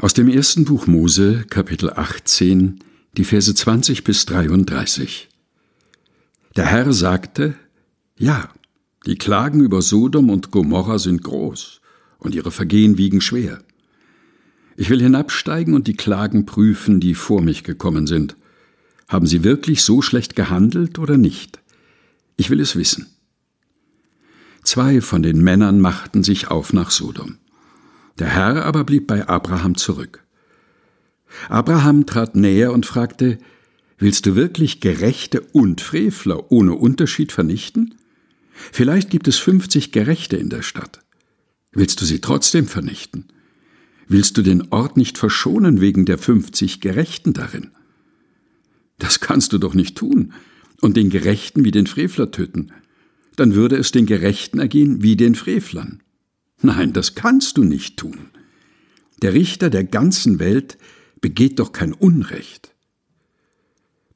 Aus dem ersten Buch Mose, Kapitel 18, die Verse 20 bis 33. Der Herr sagte, Ja, die Klagen über Sodom und Gomorra sind groß, und ihre Vergehen wiegen schwer. Ich will hinabsteigen und die Klagen prüfen, die vor mich gekommen sind. Haben sie wirklich so schlecht gehandelt oder nicht? Ich will es wissen. Zwei von den Männern machten sich auf nach Sodom. Der Herr aber blieb bei Abraham zurück. Abraham trat näher und fragte, Willst du wirklich Gerechte und Frevler ohne Unterschied vernichten? Vielleicht gibt es fünfzig Gerechte in der Stadt. Willst du sie trotzdem vernichten? Willst du den Ort nicht verschonen wegen der fünfzig Gerechten darin? Das kannst du doch nicht tun und den Gerechten wie den Frevler töten. Dann würde es den Gerechten ergehen wie den Frevlern. Nein, das kannst du nicht tun. Der Richter der ganzen Welt begeht doch kein Unrecht.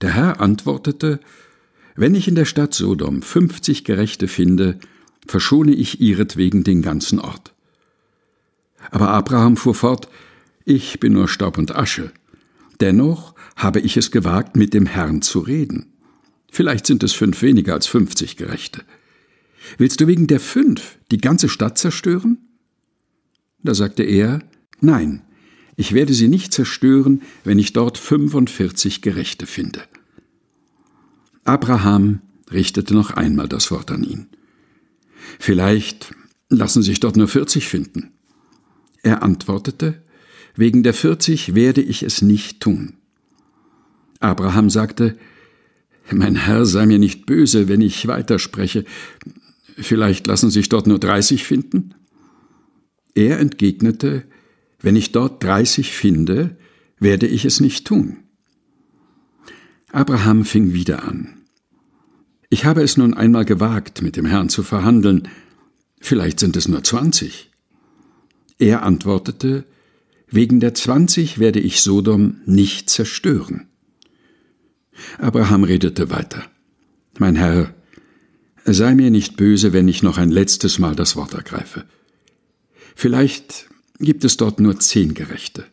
Der Herr antwortete, Wenn ich in der Stadt Sodom fünfzig Gerechte finde, verschone ich ihretwegen den ganzen Ort. Aber Abraham fuhr fort, Ich bin nur Staub und Asche. Dennoch habe ich es gewagt, mit dem Herrn zu reden. Vielleicht sind es fünf weniger als fünfzig Gerechte. Willst du wegen der fünf die ganze Stadt zerstören? Da sagte er, Nein, ich werde sie nicht zerstören, wenn ich dort fünfundvierzig Gerechte finde. Abraham richtete noch einmal das Wort an ihn. Vielleicht lassen sich dort nur vierzig finden. Er antwortete, Wegen der vierzig werde ich es nicht tun. Abraham sagte, Mein Herr sei mir nicht böse, wenn ich weiterspreche. Vielleicht lassen sich dort nur dreißig finden? Er entgegnete, wenn ich dort dreißig finde, werde ich es nicht tun. Abraham fing wieder an. Ich habe es nun einmal gewagt, mit dem Herrn zu verhandeln, vielleicht sind es nur zwanzig. Er antwortete, wegen der zwanzig werde ich Sodom nicht zerstören. Abraham redete weiter. Mein Herr, Sei mir nicht böse, wenn ich noch ein letztes Mal das Wort ergreife. Vielleicht gibt es dort nur zehn Gerechte.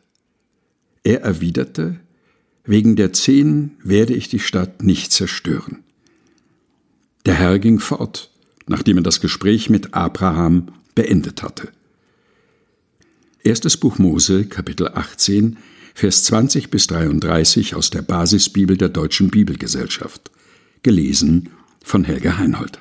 Er erwiderte, Wegen der zehn werde ich die Stadt nicht zerstören. Der Herr ging fort, nachdem er das Gespräch mit Abraham beendet hatte. Erstes Buch Mose, Kapitel 18, Vers 20 bis 33 aus der Basisbibel der Deutschen Bibelgesellschaft. Gelesen von Helga Heinhold.